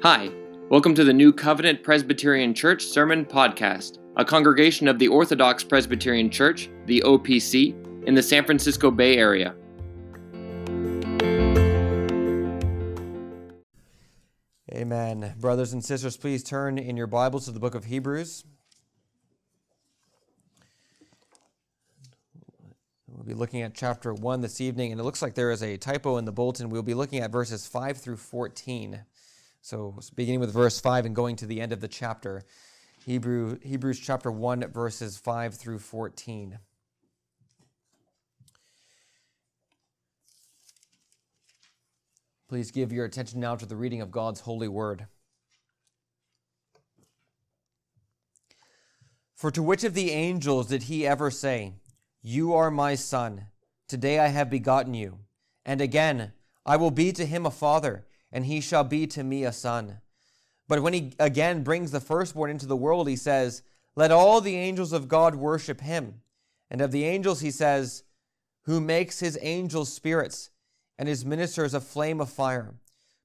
Hi, welcome to the New Covenant Presbyterian Church Sermon Podcast, a congregation of the Orthodox Presbyterian Church, the OPC, in the San Francisco Bay Area. Amen. Brothers and sisters, please turn in your Bibles to the book of Hebrews. We'll be looking at chapter 1 this evening, and it looks like there is a typo in the bulletin. We'll be looking at verses 5 through 14. So, beginning with verse 5 and going to the end of the chapter, Hebrew, Hebrews chapter 1, verses 5 through 14. Please give your attention now to the reading of God's holy word. For to which of the angels did he ever say, You are my son, today I have begotten you? And again, I will be to him a father and he shall be to me a son. But when he again brings the firstborn into the world, he says, Let all the angels of God worship him. And of the angels, he says, Who makes his angels spirits and his ministers a flame of fire.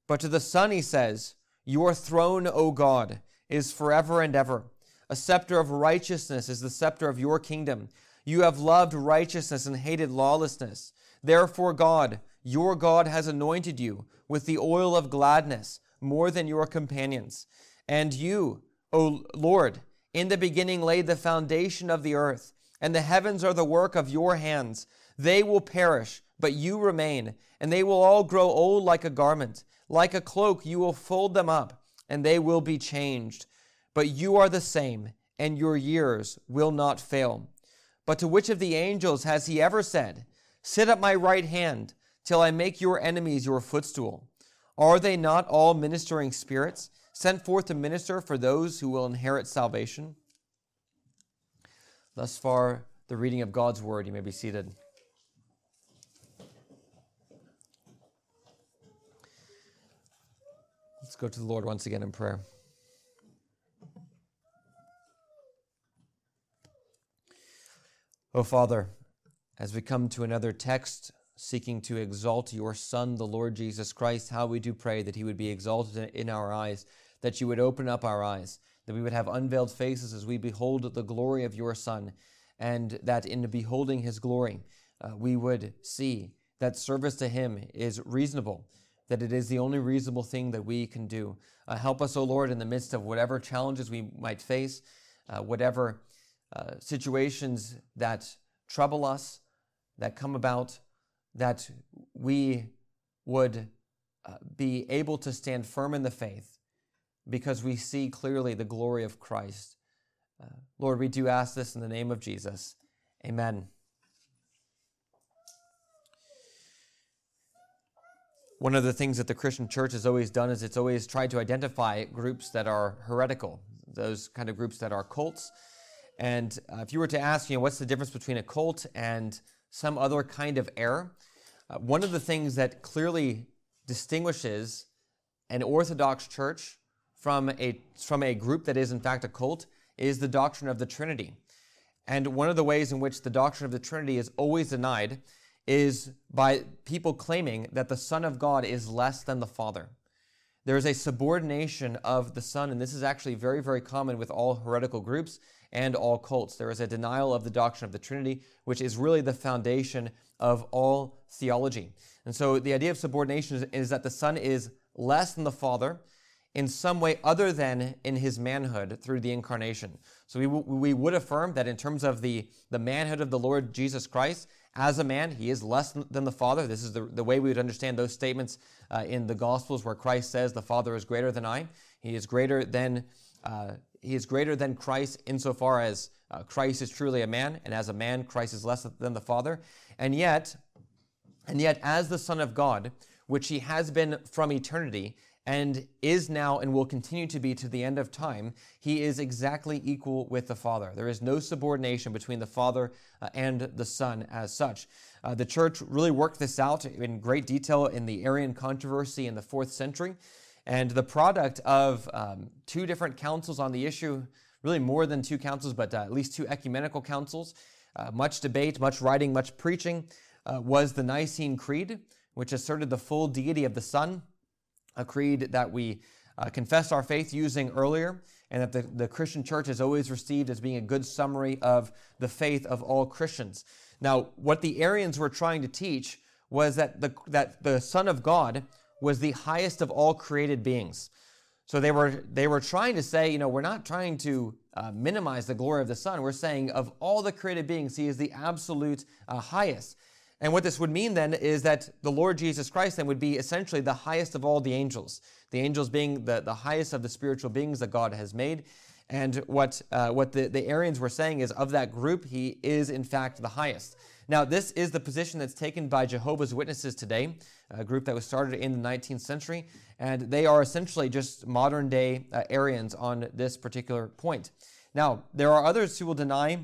But to the Son, he says, Your throne, O God, is forever and ever. A scepter of righteousness is the scepter of your kingdom. You have loved righteousness and hated lawlessness. Therefore, God, your God, has anointed you with the oil of gladness more than your companions. And you, O Lord, in the beginning laid the foundation of the earth, and the heavens are the work of your hands. They will perish, but you remain, and they will all grow old like a garment. Like a cloak, you will fold them up, and they will be changed. But you are the same, and your years will not fail. But to which of the angels has he ever said, Sit at my right hand? Till I make your enemies your footstool. Are they not all ministering spirits, sent forth to minister for those who will inherit salvation? Thus far, the reading of God's word. You may be seated. Let's go to the Lord once again in prayer. Oh, Father, as we come to another text seeking to exalt your Son, the Lord Jesus Christ, how we do pray that he would be exalted in our eyes, that you would open up our eyes, that we would have unveiled faces as we behold the glory of your Son, and that in beholding his glory, uh, we would see that service to him is reasonable, that it is the only reasonable thing that we can do. Uh, help us, O Lord, in the midst of whatever challenges we might face, uh, whatever uh, situations that trouble us, that come about that we would uh, be able to stand firm in the faith because we see clearly the glory of Christ. Uh, Lord, we do ask this in the name of Jesus. Amen. One of the things that the Christian church has always done is it's always tried to identify groups that are heretical, those kind of groups that are cults. And uh, if you were to ask, you know, what's the difference between a cult and some other kind of error. Uh, one of the things that clearly distinguishes an Orthodox church from a, from a group that is, in fact, a cult is the doctrine of the Trinity. And one of the ways in which the doctrine of the Trinity is always denied is by people claiming that the Son of God is less than the Father. There is a subordination of the Son, and this is actually very, very common with all heretical groups and all cults. There is a denial of the doctrine of the Trinity, which is really the foundation of all theology. And so the idea of subordination is, is that the Son is less than the Father in some way other than in his manhood through the incarnation. So we, w- we would affirm that in terms of the, the manhood of the Lord Jesus Christ, as a man, he is less than the Father. This is the, the way we would understand those statements uh, in the Gospels where Christ says, The Father is greater than I. He is greater than uh, he is greater than Christ insofar as uh, Christ is truly a man, and as a man, Christ is less than the Father. And yet, and yet, as the Son of God, which he has been from eternity, and is now and will continue to be to the end of time, he is exactly equal with the Father. There is no subordination between the Father uh, and the Son as such. Uh, the church really worked this out in great detail in the Arian controversy in the fourth century. And the product of um, two different councils on the issue, really more than two councils, but uh, at least two ecumenical councils, uh, much debate, much writing, much preaching, uh, was the Nicene Creed, which asserted the full deity of the Son, a creed that we uh, confessed our faith using earlier, and that the, the Christian church has always received as being a good summary of the faith of all Christians. Now, what the Arians were trying to teach was that the, that the Son of God was the highest of all created beings. So they were they were trying to say, you know, we're not trying to uh, minimize the glory of the Son. We're saying of all the created beings, He is the absolute uh, highest. And what this would mean then is that the Lord Jesus Christ then would be essentially the highest of all the angels. The angels being the, the highest of the spiritual beings that God has made. And what, uh, what the, the Arians were saying is of that group, he is in fact the highest. Now, this is the position that's taken by Jehovah's Witnesses today, a group that was started in the 19th century, and they are essentially just modern day uh, Arians on this particular point. Now, there are others who will deny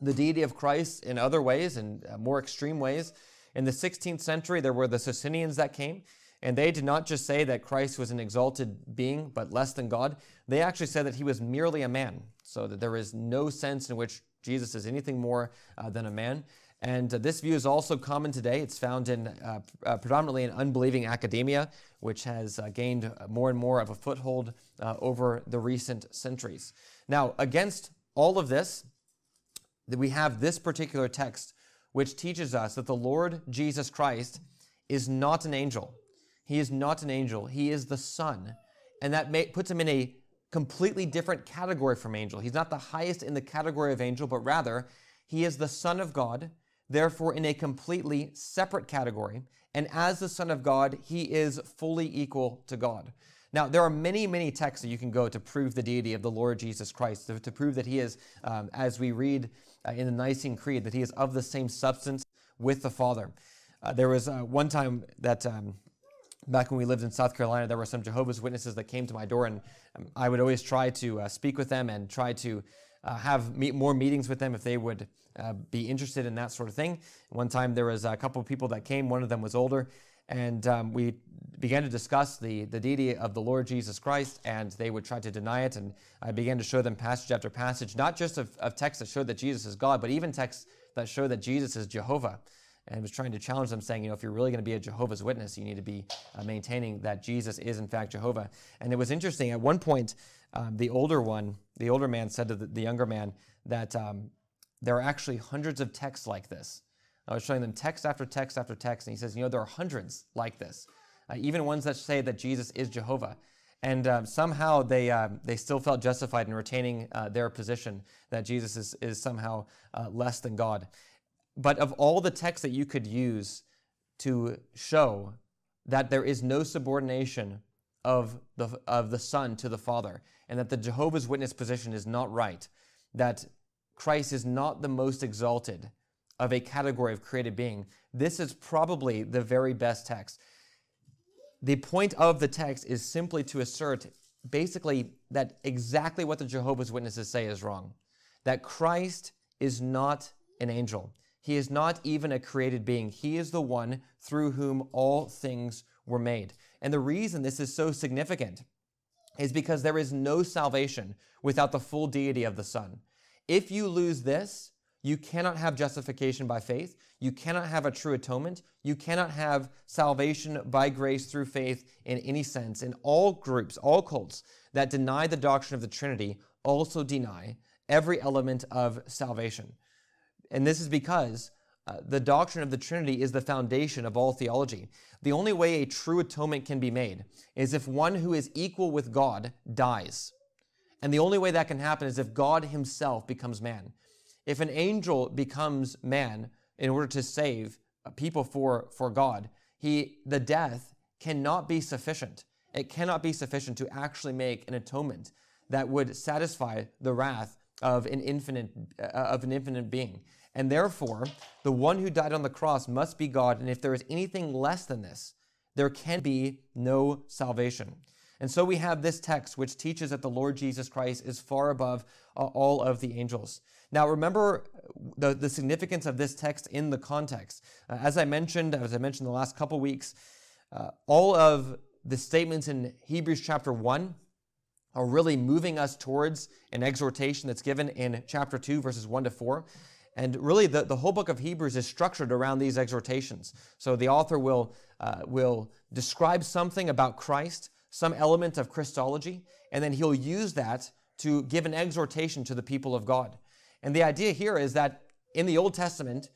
the deity of Christ in other ways, in uh, more extreme ways. In the 16th century, there were the Socinians that came, and they did not just say that Christ was an exalted being, but less than God. They actually said that he was merely a man, so that there is no sense in which Jesus is anything more uh, than a man. And uh, this view is also common today. It's found in uh, uh, predominantly in unbelieving academia, which has uh, gained uh, more and more of a foothold uh, over the recent centuries. Now, against all of this, we have this particular text, which teaches us that the Lord Jesus Christ is not an angel. He is not an angel. He is the Son. And that may, puts him in a completely different category from angel. He's not the highest in the category of angel, but rather, he is the Son of God therefore in a completely separate category. And as the Son of God, he is fully equal to God. Now, there are many, many texts that you can go to prove the deity of the Lord Jesus Christ, to, to prove that he is, um, as we read uh, in the Nicene Creed, that he is of the same substance with the Father. Uh, there was uh, one time that um, back when we lived in South Carolina, there were some Jehovah's Witnesses that came to my door, and um, I would always try to uh, speak with them and try to uh, have meet, more meetings with them if they would uh, be interested in that sort of thing. One time there was a couple of people that came, one of them was older, and um, we began to discuss the, the deity of the Lord Jesus Christ, and they would try to deny it. And I began to show them passage after passage, not just of, of texts that showed that Jesus is God, but even texts that show that Jesus is Jehovah. And was trying to challenge them, saying, you know, if you're really going to be a Jehovah's Witness, you need to be uh, maintaining that Jesus is in fact Jehovah. And it was interesting. At one point, um, the older one, the older man, said to the, the younger man that um, there are actually hundreds of texts like this. I was showing them text after text after text, and he says, you know, there are hundreds like this, uh, even ones that say that Jesus is Jehovah. And um, somehow they, uh, they still felt justified in retaining uh, their position that Jesus is, is somehow uh, less than God. But of all the texts that you could use to show that there is no subordination of the, of the Son to the Father, and that the Jehovah's Witness position is not right, that Christ is not the most exalted of a category of created being, this is probably the very best text. The point of the text is simply to assert basically that exactly what the Jehovah's Witnesses say is wrong. That Christ is not an angel. He is not even a created being. He is the one through whom all things were made. And the reason this is so significant is because there is no salvation without the full deity of the Son. If you lose this, you cannot have justification by faith. You cannot have a true atonement. You cannot have salvation by grace through faith in any sense. And all groups, all cults that deny the doctrine of the Trinity also deny every element of salvation. And this is because uh, the doctrine of the Trinity is the foundation of all theology. The only way a true atonement can be made is if one who is equal with God dies. And the only way that can happen is if God himself becomes man. If an angel becomes man in order to save people for, for God, he, the death cannot be sufficient. It cannot be sufficient to actually make an atonement that would satisfy the wrath of an infinite, uh, of an infinite being. And therefore, the one who died on the cross must be God. And if there is anything less than this, there can be no salvation. And so we have this text which teaches that the Lord Jesus Christ is far above uh, all of the angels. Now, remember the, the significance of this text in the context. Uh, as I mentioned, as I mentioned the last couple weeks, uh, all of the statements in Hebrews chapter 1 are really moving us towards an exhortation that's given in chapter 2, verses 1 to 4. And really, the, the whole book of Hebrews is structured around these exhortations. So the author will, uh, will describe something about Christ, some element of Christology, and then he'll use that to give an exhortation to the people of God. And the idea here is that in the Old Testament,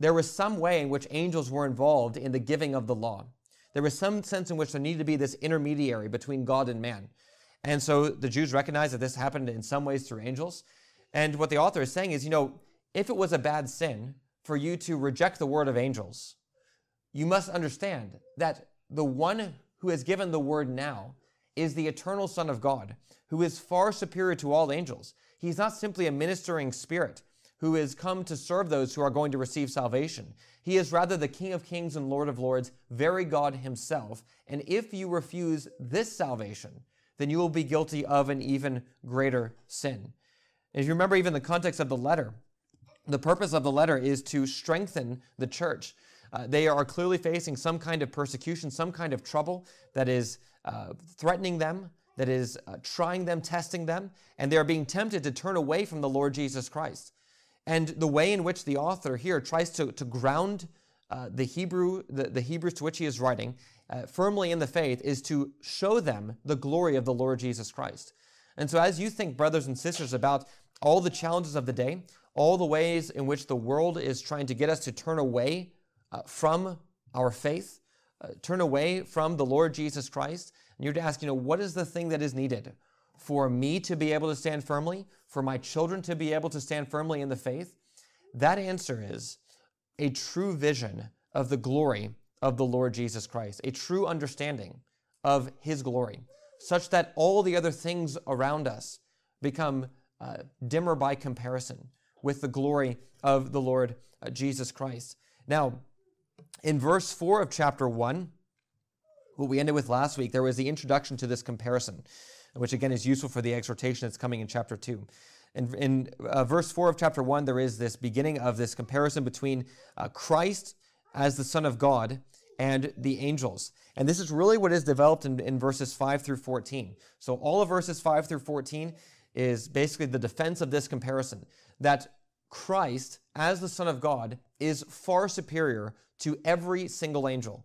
there was some way in which angels were involved in the giving of the law. There was some sense in which there needed to be this intermediary between God and man. And so the Jews recognized that this happened in some ways through angels. And what the author is saying is, you know, if it was a bad sin for you to reject the word of angels, you must understand that the one who has given the word now is the eternal Son of God, who is far superior to all angels. He's not simply a ministering spirit who has come to serve those who are going to receive salvation. He is rather the King of kings and Lord of lords, very God himself. And if you refuse this salvation, then you will be guilty of an even greater sin. If you remember even the context of the letter, the purpose of the letter is to strengthen the church. Uh, they are clearly facing some kind of persecution, some kind of trouble that is uh, threatening them, that is uh, trying them, testing them, and they are being tempted to turn away from the Lord Jesus Christ. And the way in which the author here tries to, to ground uh, the Hebrew, the, the Hebrews to which he is writing, uh, firmly in the faith is to show them the glory of the Lord Jesus Christ. And so, as you think, brothers and sisters, about all the challenges of the day, all the ways in which the world is trying to get us to turn away uh, from our faith, uh, turn away from the Lord Jesus Christ, and you're to ask, you know, what is the thing that is needed? for me to be able to stand firmly, for my children to be able to stand firmly in the faith? That answer is a true vision of the glory of the Lord Jesus Christ, a true understanding of his glory, such that all the other things around us become uh, dimmer by comparison with the glory of the Lord uh, Jesus Christ. Now, in verse 4 of chapter 1, what we ended with last week, there was the introduction to this comparison which again is useful for the exhortation that's coming in chapter 2. In, in uh, verse 4 of chapter 1, there is this beginning of this comparison between uh, Christ as the Son of God and the angels. And this is really what is developed in, in verses 5 through 14. So, all of verses 5 through 14 is basically the defense of this comparison that Christ, as the Son of God, is far superior to every single angel.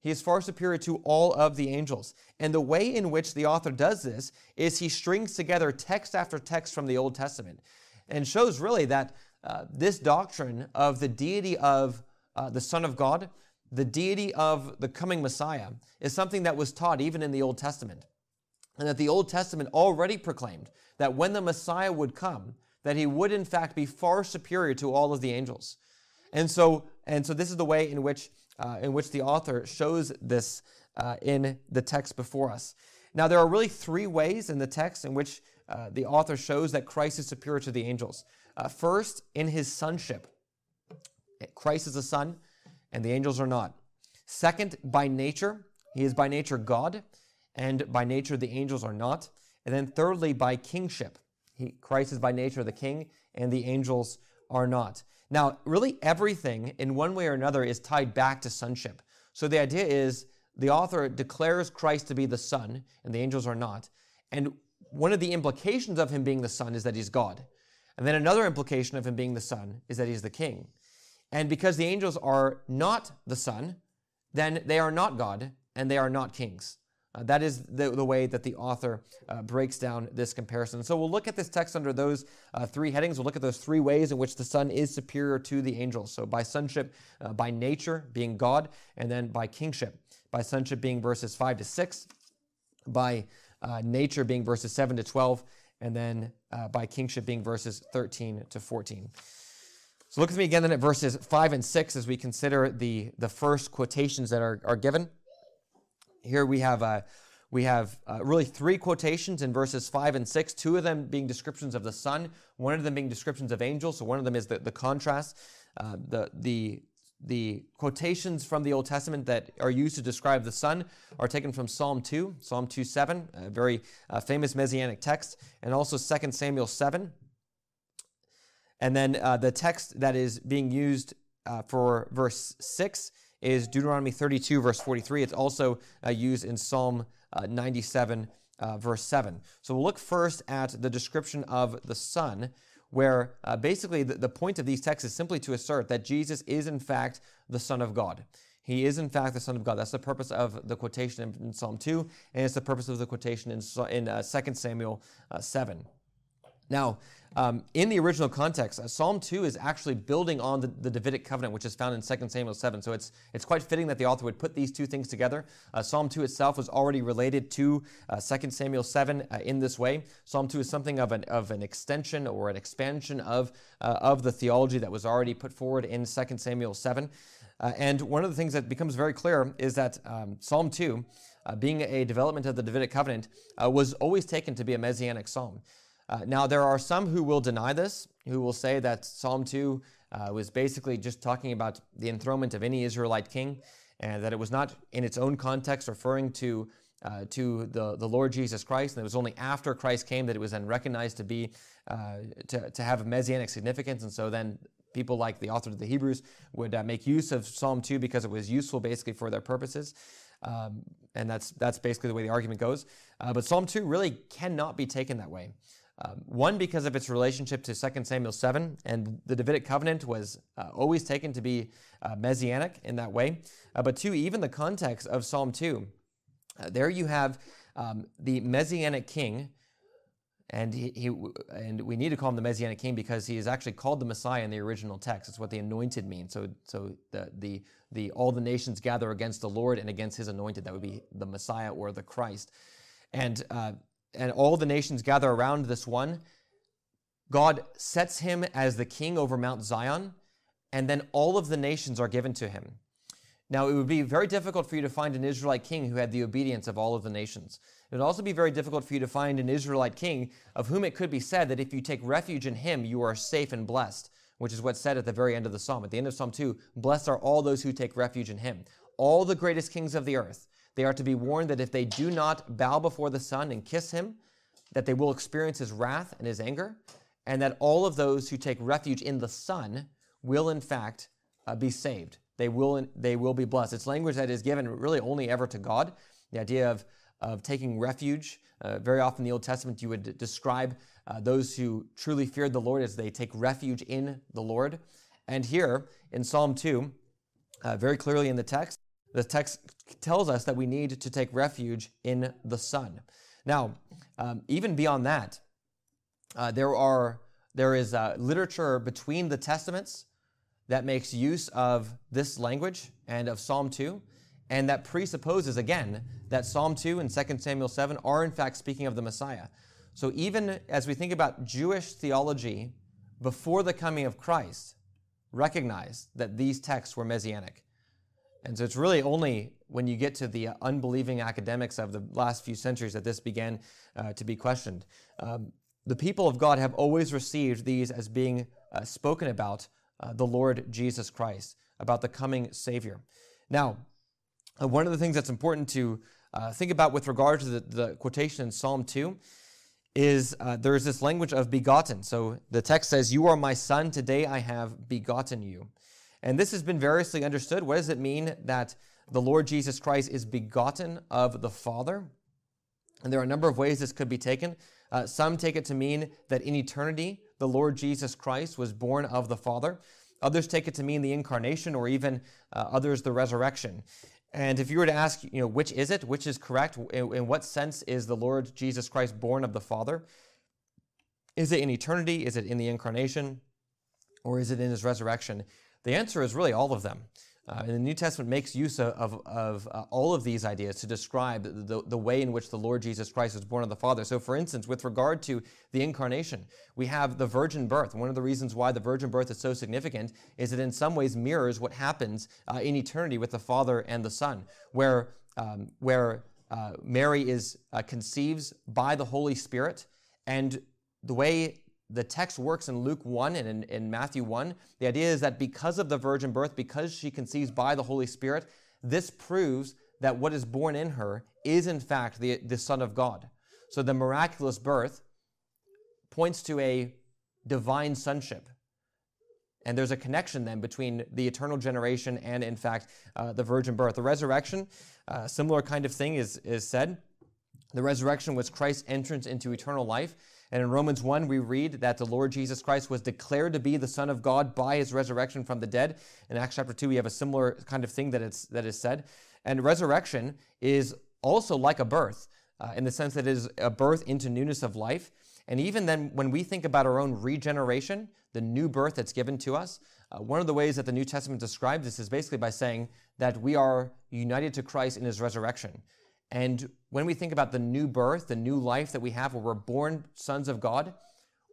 He is far superior to all of the angels. And the way in which the author does this is he strings together text after text from the Old Testament and shows really that uh, this doctrine of the deity of uh, the Son of God, the deity of the coming Messiah, is something that was taught even in the Old Testament. And that the Old Testament already proclaimed that when the Messiah would come, that he would in fact be far superior to all of the angels. And so, and so this is the way in which uh, in which the author shows this uh, in the text before us. Now, there are really three ways in the text in which uh, the author shows that Christ is superior to the angels. Uh, first, in his sonship. Christ is a son, and the angels are not. Second, by nature. He is by nature God, and by nature the angels are not. And then thirdly, by kingship. He, Christ is by nature the king, and the angels are not. Now, really everything in one way or another is tied back to sonship. So the idea is the author declares Christ to be the Son, and the angels are not. And one of the implications of him being the Son is that he's God. And then another implication of him being the Son is that he's the King. And because the angels are not the Son, then they are not God and they are not kings. Uh, that is the, the way that the author uh, breaks down this comparison. So we'll look at this text under those uh, three headings. We'll look at those three ways in which the Son is superior to the angels. So by sonship, uh, by nature, being God, and then by kingship. By sonship being verses 5 to 6, by uh, nature being verses 7 to 12, and then uh, by kingship being verses 13 to 14. So look with me again then at verses 5 and 6 as we consider the, the first quotations that are, are given. Here we have uh, we have uh, really three quotations in verses 5 and 6, two of them being descriptions of the Son, one of them being descriptions of angels, so one of them is the, the contrast. Uh, the, the, the quotations from the Old Testament that are used to describe the Son are taken from Psalm 2, Psalm 2 7, a very uh, famous messianic text, and also 2 Samuel 7. And then uh, the text that is being used uh, for verse 6 is Deuteronomy 32, verse 43. It's also uh, used in Psalm uh, 97, uh, verse 7. So we'll look first at the description of the Son, where uh, basically the, the point of these texts is simply to assert that Jesus is, in fact, the Son of God. He is, in fact, the Son of God. That's the purpose of the quotation in, Psalm 2, and it's the purpose of the quotation in, in uh, 2 Samuel uh, 7. Now, um, in the original context, uh, Psalm 2 is actually building on the, the, Davidic covenant, which is found in 2 Samuel 7. So it's, it's quite fitting that the author would put these two things together. Uh, Psalm 2 itself was already related to uh, 2 Samuel 7 uh, in this way. Psalm 2 is something of an, of an extension or an expansion of, uh, of the theology that was already put forward in 2 Samuel 7. Uh, and one of the things that becomes very clear is that um, Psalm 2, being a development of the Davidic covenant, was always taken to be a messianic psalm. Uh, now, there are some who will deny this, who will say that Psalm 2 uh, was basically just talking about the enthronement of any Israelite king, and that it was not in its own context referring to, uh, to the, the Lord Jesus Christ, and it was only after Christ came that it was then recognized to be uh, to, to have a messianic significance, and so then people like the author of the Hebrews would uh, make use of Psalm 2 because it was useful basically for their purposes. Um, and that's, that's basically the way the argument goes. Uh, but Psalm 2 really cannot be taken that way. Um, one, because of its relationship to 2 Samuel 7, and the Davidic covenant was uh, always taken to be uh, messianic in that way. Uh, but two, even the context of Psalm 2, uh, there you have um, the messianic king, and he, he, and we need to call him the messianic king because he is actually called the Messiah in the original text. It's what the anointed means. So, so the, the, the all the nations gather against the Lord and against his anointed. That would be the Messiah or the Christ. And uh, and all the nations gather around this one, God sets him as the king over Mount Zion, and then all of the nations are given to him. Now, it would be very difficult for you to find an Israelite king who had the obedience of all of the nations. It would also be very difficult for you to find an Israelite king of whom it could be said that if you take refuge in him, you are safe and blessed, which is what's said at the very end of the psalm. At the end of Psalm 2, blessed are all those who take refuge in him. All the greatest kings of the earth they are to be warned that if they do not bow before the Son and kiss him, that they will experience his wrath and his anger, and that all of those who take refuge in the Son will, in fact, uh, be saved. They will, they will be blessed. It's language that is given really only ever to God. The idea of, of taking refuge. Uh, very often in the Old Testament, you would d- describe uh, those who truly feared the Lord as they take refuge in the Lord. And here in Psalm 2, uh, very clearly in the text, the text tells us that we need to take refuge in the Son. Now, um, even beyond that, uh, there are there is uh, literature between the testaments that makes use of this language and of Psalm 2, and that presupposes again that Psalm 2 and 2 Samuel 7 are in fact speaking of the Messiah. So even as we think about Jewish theology before the coming of Christ, recognize that these texts were messianic. And so it's really only when you get to the unbelieving academics of the last few centuries that this began uh, to be questioned. Um, the people of God have always received these as being uh, spoken about uh, the Lord Jesus Christ, about the coming Savior. Now, uh, one of the things that's important to uh, think about with regard to the, the quotation in Psalm 2 is uh, there's this language of begotten. So the text says, You are my son, today I have begotten you. And this has been variously understood. What does it mean that the Lord Jesus Christ is begotten of the Father? And there are a number of ways this could be taken. Uh, some take it to mean that in eternity, the Lord Jesus Christ was born of the Father. Others take it to mean the incarnation, or even uh, others the resurrection. And if you were to ask, you know, which is it, which is correct, in, in what sense is the Lord Jesus Christ born of the Father? Is it in eternity? Is it in the incarnation? Or is it in his resurrection? The answer is really all of them. Uh, and the New Testament makes use of, of, of uh, all of these ideas to describe the, the way in which the Lord Jesus Christ was born of the Father. So, for instance, with regard to the incarnation, we have the virgin birth. One of the reasons why the virgin birth is so significant is it in some ways mirrors what happens uh, in eternity with the Father and the Son, where, um, where uh, Mary is uh, conceives by the Holy Spirit, and the way the text works in Luke 1 and in, in, Matthew 1. The idea is that because of the virgin birth, because she conceives by the Holy Spirit, this proves that what is born in her is in fact the, the Son of God. So the miraculous birth points to a divine sonship. And there's a connection then between the eternal generation and, in fact, uh, the virgin birth. The resurrection, uh, similar kind of thing is, is said. The resurrection was Christ's entrance into eternal life. And in Romans 1, we read that the Lord Jesus Christ was declared to be the Son of God by his resurrection from the dead. In Acts chapter 2, we have a similar kind of thing that, it's, that is said. And resurrection is also like a birth uh, in the sense that it is a birth into newness of life. And even then, when we think about our own regeneration, the new birth that's given to us, uh, one of the ways that the New Testament describes this is basically by saying that we are united to Christ in his resurrection. And when we think about the new birth, the new life that we have, where we're born sons of God,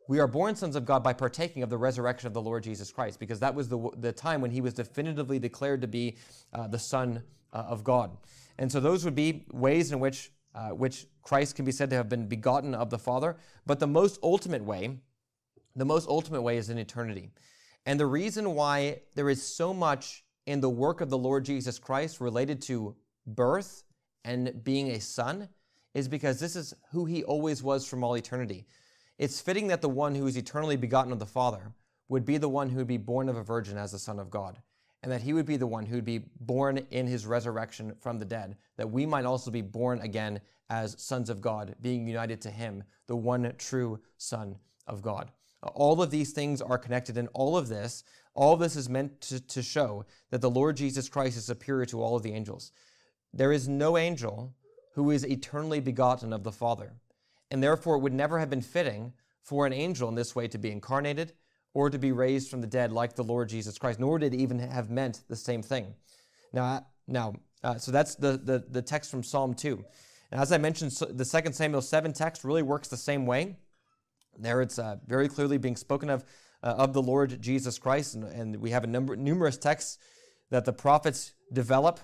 we are born sons of God by partaking of the resurrection of the Lord Jesus Christ, because that was the, the time when he was definitively declared to be uh, the Son uh, of God. And so those would be ways in which, uh, which Christ can be said to have been begotten of the Father. But the most ultimate way, the most ultimate way is in eternity. And the reason why there is so much in the work of the Lord Jesus Christ related to birth and being a son is because this is who he always was from all eternity. It's fitting that the one who is eternally begotten of the Father would be the one who would be born of a virgin as the Son of God, and that he would be the one who would be born in his resurrection from the dead, that we might also be born again as sons of God, being united to him, the one true Son of God. All of these things are connected, and all of this, all of this is meant to, to show that the Lord Jesus Christ is superior to all of the angels. There is no angel who is eternally begotten of the Father, and therefore it would never have been fitting for an angel in this way to be incarnated or to be raised from the dead like the Lord Jesus Christ, nor did it even have meant the same thing. Now, now uh, so that's the, the, the text from Psalm 2. And as I mentioned, the 2 Samuel 7 text really works the same way. There it's uh, very clearly being spoken of uh, of the Lord Jesus Christ, and, and, we have a number numerous texts that the prophets develop,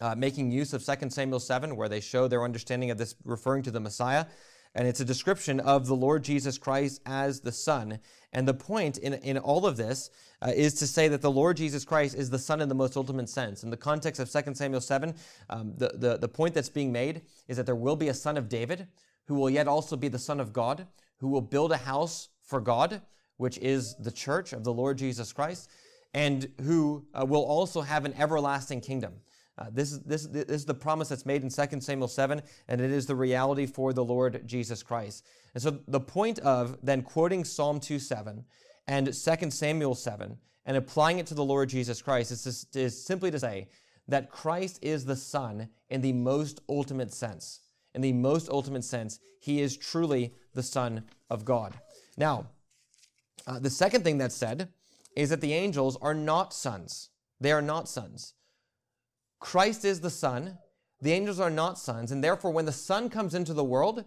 uh, making use of 2 Samuel 7, where they show their understanding of this, referring to the Messiah. And it's a description of the Lord Jesus Christ as the Son. And the point in, in all of this uh, is to say that the Lord Jesus Christ is the Son in the most ultimate sense. In the context of 2 Samuel 7, um, the, the, the point that's being made is that there will be a son of David who will yet also be the Son of God, who will build a house for God, which is the church of the Lord Jesus Christ, and who uh, will also have an everlasting kingdom. Uh, this, is, this, this is the promise that's made in 2 Samuel 7, and it is the reality for the Lord Jesus Christ. And so the point of then quoting Psalm 2 7 and 2 Samuel 7 and applying it to the Lord Jesus Christ is, is simply to say that Christ is the Son in the most ultimate sense. In the most ultimate sense, he is truly the Son of God. Now, uh, the second thing that's said is that the angels are not sons. They are not sons. Christ is the Son. The angels are not sons. And therefore, when the Son comes into the world,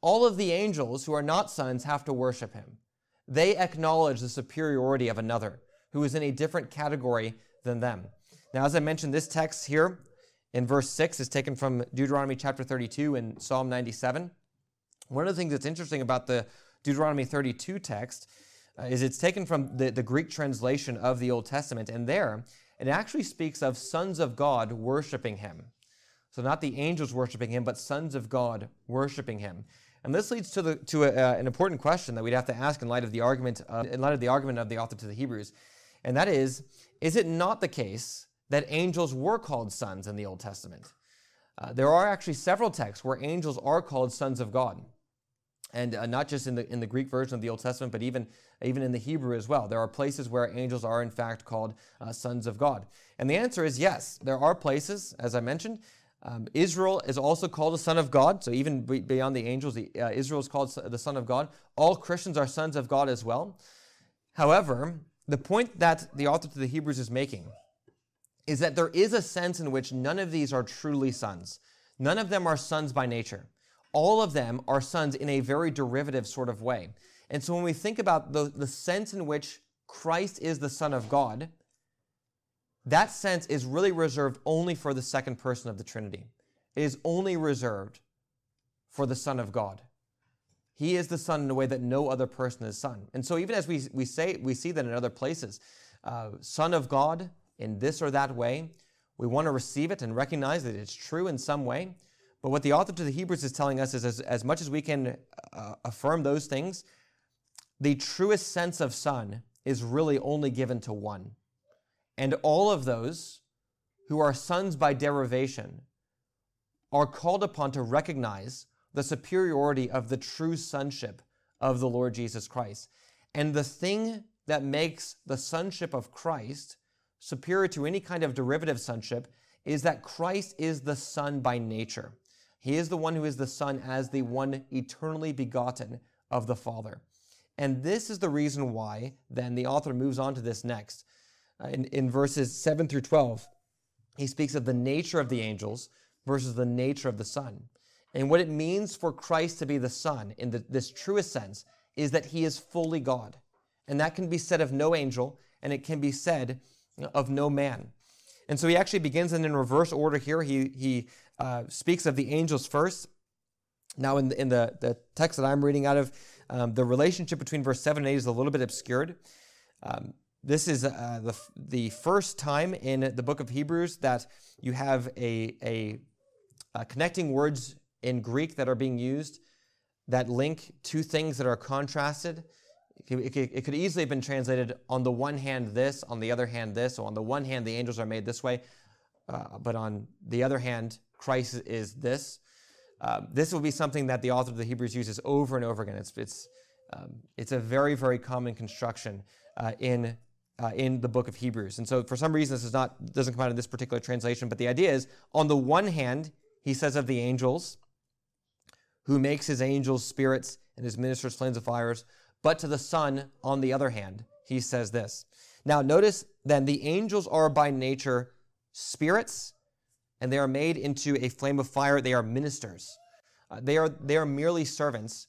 all of the angels who are not sons have to worship him. They acknowledge the superiority of another who is in a different category than them. Now, as I mentioned, this text here in verse 6 is taken from Deuteronomy chapter 32 and Psalm 97. One of the things that's interesting about the Deuteronomy 32 text uh, is it's taken from the, the Greek translation of the Old Testament, and there it actually speaks of sons of God worshiping him. So not the angels worshiping him, but sons of God worshiping him. And this leads to, the, to a, uh, an important question that we'd have to ask in light of the argument, uh, in light of the argument of the author to the Hebrews, and that is: Is it not the case that angels were called sons in the Old Testament? Uh, there are actually several texts where angels are called sons of God and uh, not just in the in the Greek version of the Old Testament, but even even in the Hebrew as well. There are places where angels are in fact called uh, sons of God, and the answer is yes. There are places, as I mentioned. Um, Israel is also called a son of God. So even beyond the angels, the, uh, Israel is called the son of God. All Christians are sons of God as well. However, the point that the author to the Hebrews is making is that there is a sense in which none of these are truly sons. None of them are sons by nature all of them are sons in a very derivative sort of way. And so when we think about the, the sense in which Christ is the Son of God, that sense is really reserved only for the second person of the Trinity. It is only reserved for the Son of God. He is the Son in a way that no other person is Son. And so even as we, we say, we see that in other places, uh, Son of God in this or that way, we want to receive it and recognize that it's true in some way. But what the author to the Hebrews is telling us is as, as much as we can uh, affirm those things, the truest sense of son is really only given to one. And all of those who are sons by derivation are called upon to recognize the superiority of the true sonship of the Lord Jesus Christ. And the thing that makes the sonship of Christ superior to any kind of derivative sonship is that Christ is the Son by nature. He is the one who is the Son as the one eternally begotten of the Father. And this is the reason why then the author moves on to this next. Uh, in, in verses 7 through 12, he speaks of the nature of the angels versus the nature of the Son. And what it means for Christ to be the Son in the, this truest sense is that he is fully God. And that can be said of no angel, and it can be said of no man. And so he actually begins in, in reverse order here. He, he uh, speaks of the angels first. Now, in, the, in the, the text that I'm reading out of, um, the relationship between verse 7 and 8 is a little bit obscured. Um, this is uh, the, the first time in the book of Hebrews that you have a, a, connecting words in Greek that are being used that link two things that are contrasted. It could, it could, easily have been translated on the one hand this, on the other hand this. So on the one hand, the angels are made this way, uh, but on the other hand, Christ is this. Uh, this will be something that the author of the Hebrews uses over and over again. It's, it's, um, it's a very, very common construction uh, in, uh, in the book of Hebrews. And so for some reason, this is not, doesn't come out in this particular translation, but the idea is on the one hand, he says of the angels, who makes his angels spirits and his ministers flames of fires. But to the Son, on the other hand, he says this. Now, notice then the angels are by nature spirits, and they are made into a flame of fire. They are ministers. Uh, they, are, they are merely servants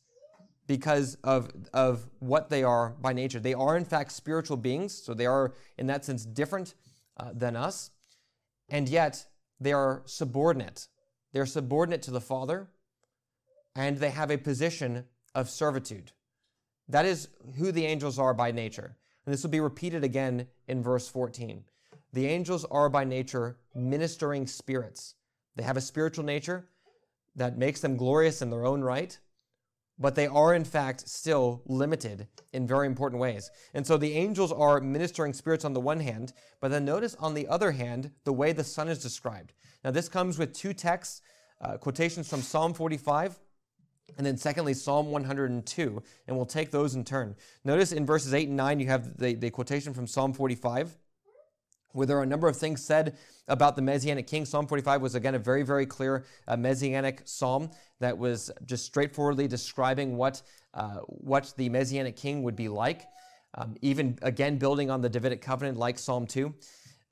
because of, of what they are by nature. They are, in fact, spiritual beings, so they are, in that sense, different uh, than us, and yet they are subordinate. They're subordinate to the Father, and they have a position of servitude. That is who the angels are by nature. And this will be repeated again in verse 14. The angels are by nature ministering spirits. They have a spiritual nature that makes them glorious in their own right, but they are in fact still limited in very important ways. And so the angels are ministering spirits on the one hand, but then notice on the other hand the way the Son is described. Now, this comes with two texts, uh, quotations from Psalm 45 and then, secondly, Psalm 102, and we'll take those in turn. Notice in verses 8 and 9, you have the, the quotation from Psalm 45, where there are a number of things said about the Messianic king. Psalm 45 was, again, a very, very clear uh, Messianic psalm that was just straightforwardly describing what, uh, what the Messianic king would be like, um, even, again, building on the Davidic covenant like Psalm 2.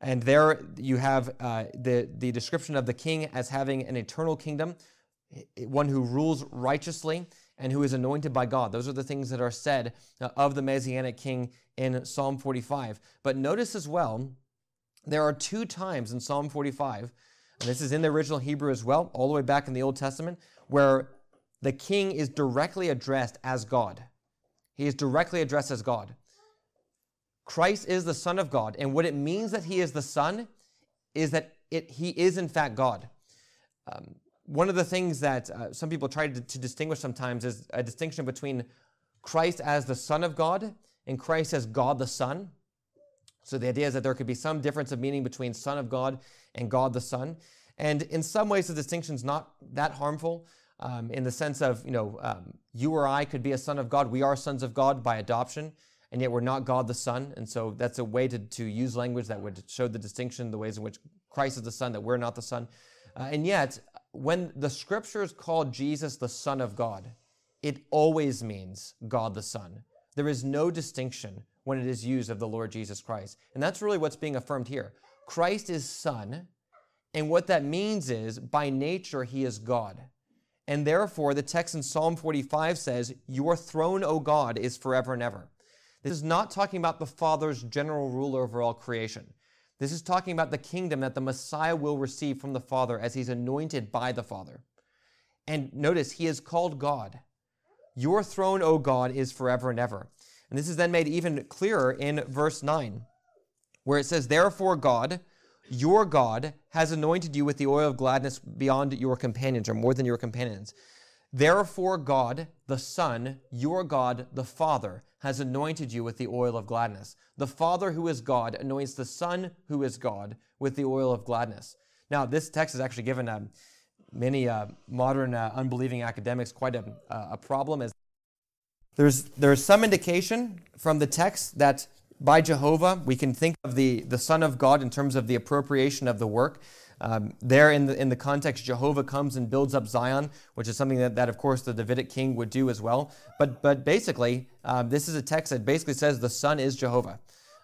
And there you have uh, the, the description of the king as having an eternal kingdom one who rules righteously and who is anointed by God. Those are the things that are said uh, of the Messianic king in Psalm 45. But notice as well, there are two times in Psalm 45, and this is in the original Hebrew as well, all the way back in the Old Testament, where the king is directly addressed as God. He is directly addressed as God. Christ is the Son of God, and what it means that he is the Son is that it, he is in fact God. Um, one of the things that uh, some people try to, to, distinguish sometimes is a distinction between Christ as the Son of God and Christ as God the Son. So the idea is that there could be some difference of meaning between Son of God and God the Son. And in some ways, the distinction is not that harmful um, in the sense of, you know, um, you or I could be a son of God. We are sons of God by adoption, and yet we're not God the Son. And so that's a way to, to use language that would show the distinction, the ways in which Christ is the Son, that we're not the Son. Uh, and yet, when the scriptures call Jesus the Son of God, it always means God the Son. There is no distinction when it is used of the Lord Jesus Christ. And that's really what's being affirmed here. Christ is Son, and what that means is, by nature, he is God. And therefore, the text in Psalm 45 says, Your throne, O God, is forever and ever. This is not talking about the Father's general rule over all creation. This is talking about the kingdom that the Messiah will receive from the Father as he's anointed by the Father. And notice, he is called God. Your throne, O God, is forever and ever. And this is then made even clearer in verse 9, where it says, Therefore, God, your God, has anointed you with the oil of gladness beyond your companions, or more than your companions. Therefore, God, the Son, your God, the Father, has anointed you with the oil of gladness. The Father, who is God, anoints the Son, who is God, with the oil of gladness. Now, this text has actually given uh, many uh, modern uh, unbelieving academics quite a, a problem as There's, there's some indication from the text that by Jehovah, we can think of the, the Son of God in terms of the appropriation of the work. Um, there in the, in the context, Jehovah comes and builds up Zion, which is something that, that of course, the Davidic king would do as well. But, but basically, um, this is a text that basically says the Son is Jehovah.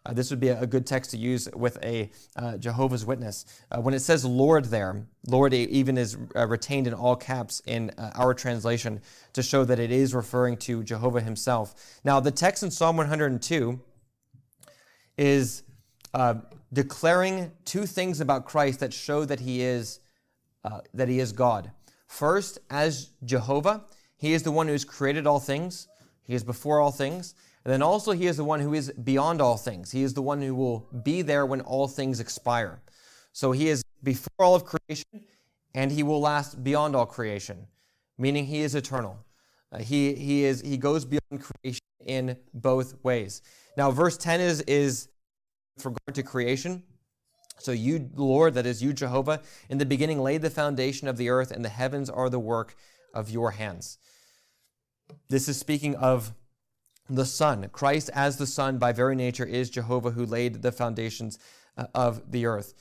Uh, this would be a, good text to use with a uh, Jehovah's Witness. Uh, when it says Lord there, Lord even is uh, retained in all caps in uh, our translation to show that it is referring to Jehovah himself. Now, the text in Psalm 102 is uh, declaring two things about Christ that show that he is that he is God. First, as Jehovah, he is the one who's created all things. He is before all things. And then also, he is the one who is beyond all things. He is the one who will be there when all things expire. So he is before all of creation, and he will last beyond all creation, meaning he is eternal. Uh, he, he, is, he goes beyond creation in both ways. Now, verse 10 is, is with regard to creation. So, you, Lord, that is you, Jehovah, in the beginning laid the foundation of the earth, and the heavens are the work of your hands. This is speaking of the Son. Christ, as the Son, by very nature, is Jehovah who laid the foundations uh, of the earth.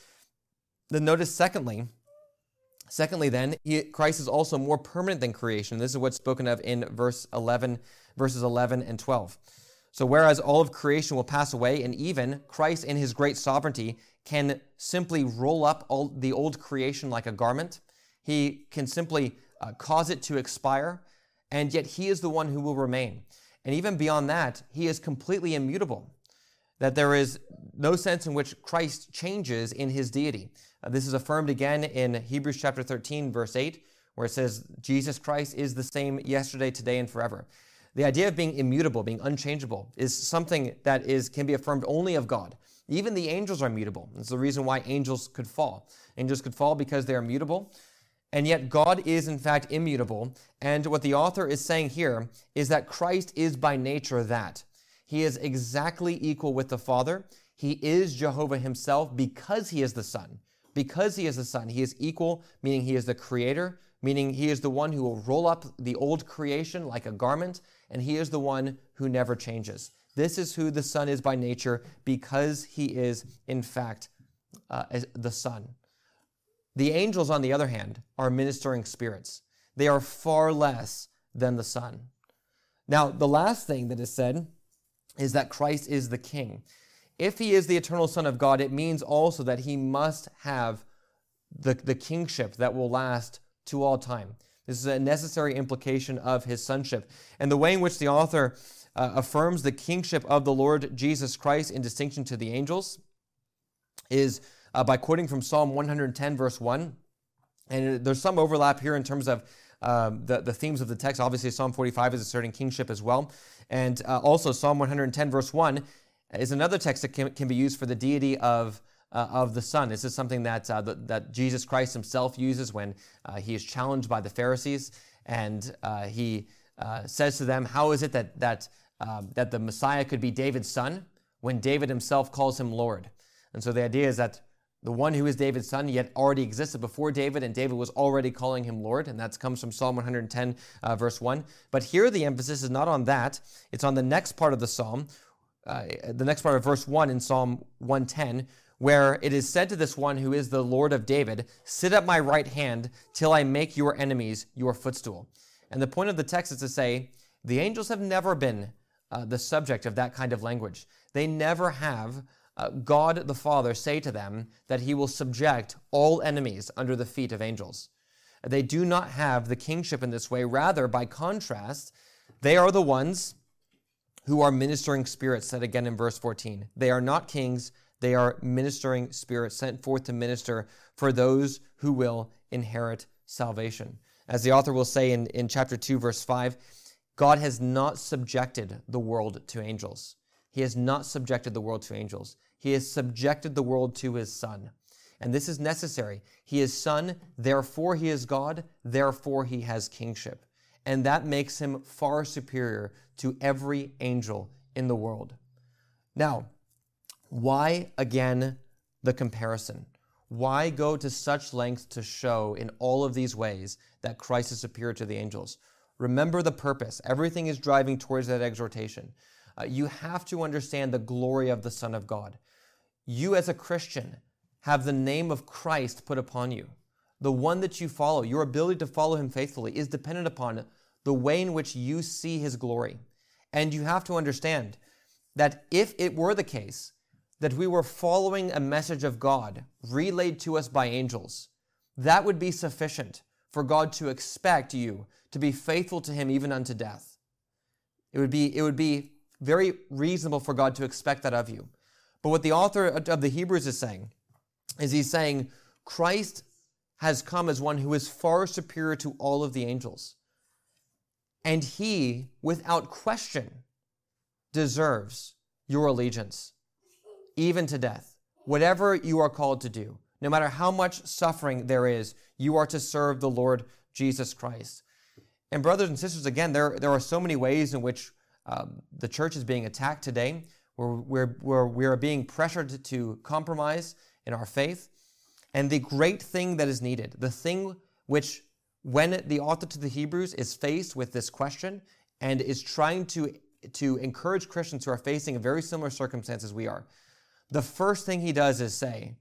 Then notice, secondly, secondly, then he, Christ is also more permanent than creation. This is what's spoken of in verse 11, verses 11 and 12. So, whereas all of creation will pass away, and even Christ, in his great sovereignty, can simply roll up all the old creation like a garment, he can simply uh, cause it to expire, and yet he is the one who will remain. And even beyond that, he is completely immutable, that there is no sense in which Christ changes in his deity. Uh, this is affirmed again in Hebrews chapter 13, verse 8, where it says, Jesus Christ is the same yesterday, today, and forever. The idea of being immutable, being unchangeable, is something that is can be affirmed only of God. Even the angels are mutable. It's the reason why angels could fall. Angels could fall because they are mutable. And yet, God is in fact immutable. And what the author is saying here is that Christ is by nature that. He is exactly equal with the Father. He is Jehovah himself because he is the Son. Because he is the Son, he is equal, meaning he is the Creator, meaning he is the one who will roll up the old creation like a garment, and he is the one who never changes. This is who the Son is by nature because he is, in fact, uh, the Son. The angels, on the other hand, are ministering spirits. They are far less than the Son. Now, the last thing that is said is that Christ is the King. If he is the eternal Son of God, it means also that he must have the, the kingship that will last to all time. This is a necessary implication of his sonship. And the way in which the author uh, affirms the kingship of the Lord Jesus Christ in distinction to the angels is uh, by quoting from Psalm 110, verse 1. And there's some overlap here in terms of um, the, the themes of the text. Obviously, Psalm 45 is asserting kingship as well. And uh, also, Psalm 110, verse 1 is another text that can, can be used for the deity of, uh, of the Son. This is something that, uh, that, that, Jesus Christ himself uses when uh, he is challenged by the Pharisees. And uh, he uh, says to them, How is it that, that, um, that the Messiah could be David's son when David himself calls him Lord? And so the idea is that the one who is David's son, yet already existed before David, and David was already calling him Lord, and that comes from Psalm 110, uh, verse 1. But here the emphasis is not on that, it's on the next part of the psalm, uh, the next part of verse 1 in Psalm 110, where it is said to this one who is the Lord of David, Sit at my right hand till I make your enemies your footstool. And the point of the text is to say, the angels have never been uh, the subject of that kind of language. They never have uh, God the Father say to them that he will subject all enemies under the feet of angels. They do not have the kingship in this way. Rather, by contrast, they are the ones who are ministering spirits, said again in verse 14. They are not kings, they are ministering spirits sent forth to minister for those who will inherit salvation. As the author will say in, in chapter 2, verse 5, God has not subjected the world to angels. He has not subjected the world to angels. He has subjected the world to his Son. And this is necessary. He is Son, therefore he is God, therefore he has kingship. And that makes him far superior to every angel in the world. Now, why again the comparison? Why go to such lengths to show in all of these ways that Christ is superior to the angels? Remember the purpose. Everything is driving towards that exhortation. Uh, you have to understand the glory of the Son of God. You, as a Christian, have the name of Christ put upon you. The one that you follow, your ability to follow him faithfully, is dependent upon the way in which you see his glory. And you have to understand that if it were the case that we were following a message of God relayed to us by angels, that would be sufficient for God to expect you to be faithful to him even unto death. It would be, it would be very reasonable for God to expect that of you. But what the author of the Hebrews is saying is he's saying Christ has come as one who is far superior to all of the angels. And he, without question, deserves your allegiance, even to death. Whatever you are called to do, no matter how much suffering there is, you are to serve the Lord Jesus Christ. And, brothers and sisters, again, there, there are so many ways in which um, the church is being attacked today, where we're, where we are being pressured to, to compromise in our faith. And the great thing that is needed, the thing which, when the author to the Hebrews is faced with this question and is trying to, to encourage Christians who are facing a very similar circumstance as we are, the first thing he does is say,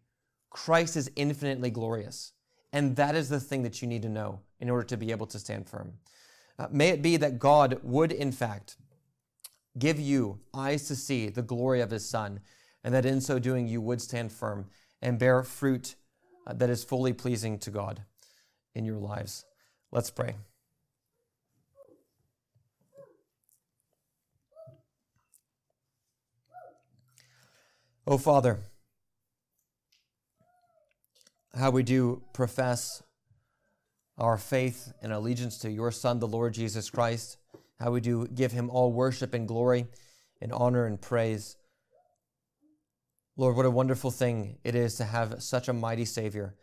Christ is infinitely glorious. And that is the thing that you need to know in order to be able to stand firm. Uh, may it be that God would, in fact, give you eyes to see the glory of his Son, and that in so doing you would stand firm and bear fruit uh, that is fully pleasing to God in your lives. Let's pray. Oh, Father, how we do profess our faith and allegiance to your Son, the Lord Jesus Christ, how we do give him all worship and glory and honor and praise. Lord, what a wonderful thing it is to have such a mighty Savior,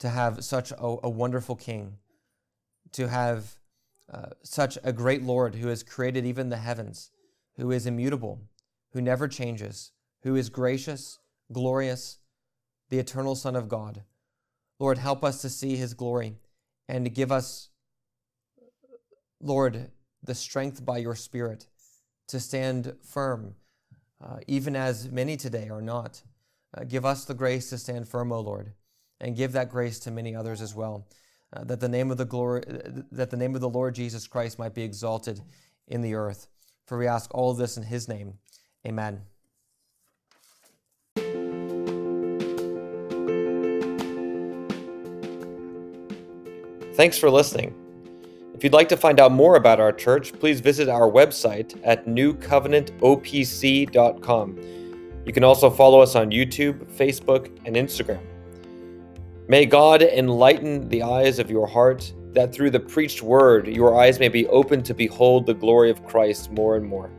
to have such a, a wonderful King, to have uh, such a great Lord who has created even the heavens, who is immutable, who never changes, who is gracious, glorious, the eternal Son of God. Lord, help us to see his glory and to give us, Lord, the strength by your Spirit to stand firm uh, even as many today are not. Uh, give us the grace to stand firm, O Lord, and give that grace to many others as well, uh, that the name of the glory, that the name of the Lord Jesus Christ might be exalted in the earth. For we ask all this in His name. Amen. Thanks for listening. If you'd like to find out more about our church, please visit our website at newcovenantopc.com. You can also follow us on YouTube, Facebook, and Instagram. May God enlighten the eyes of your heart, that through the preached word your eyes may be opened to behold the glory of Christ more and more.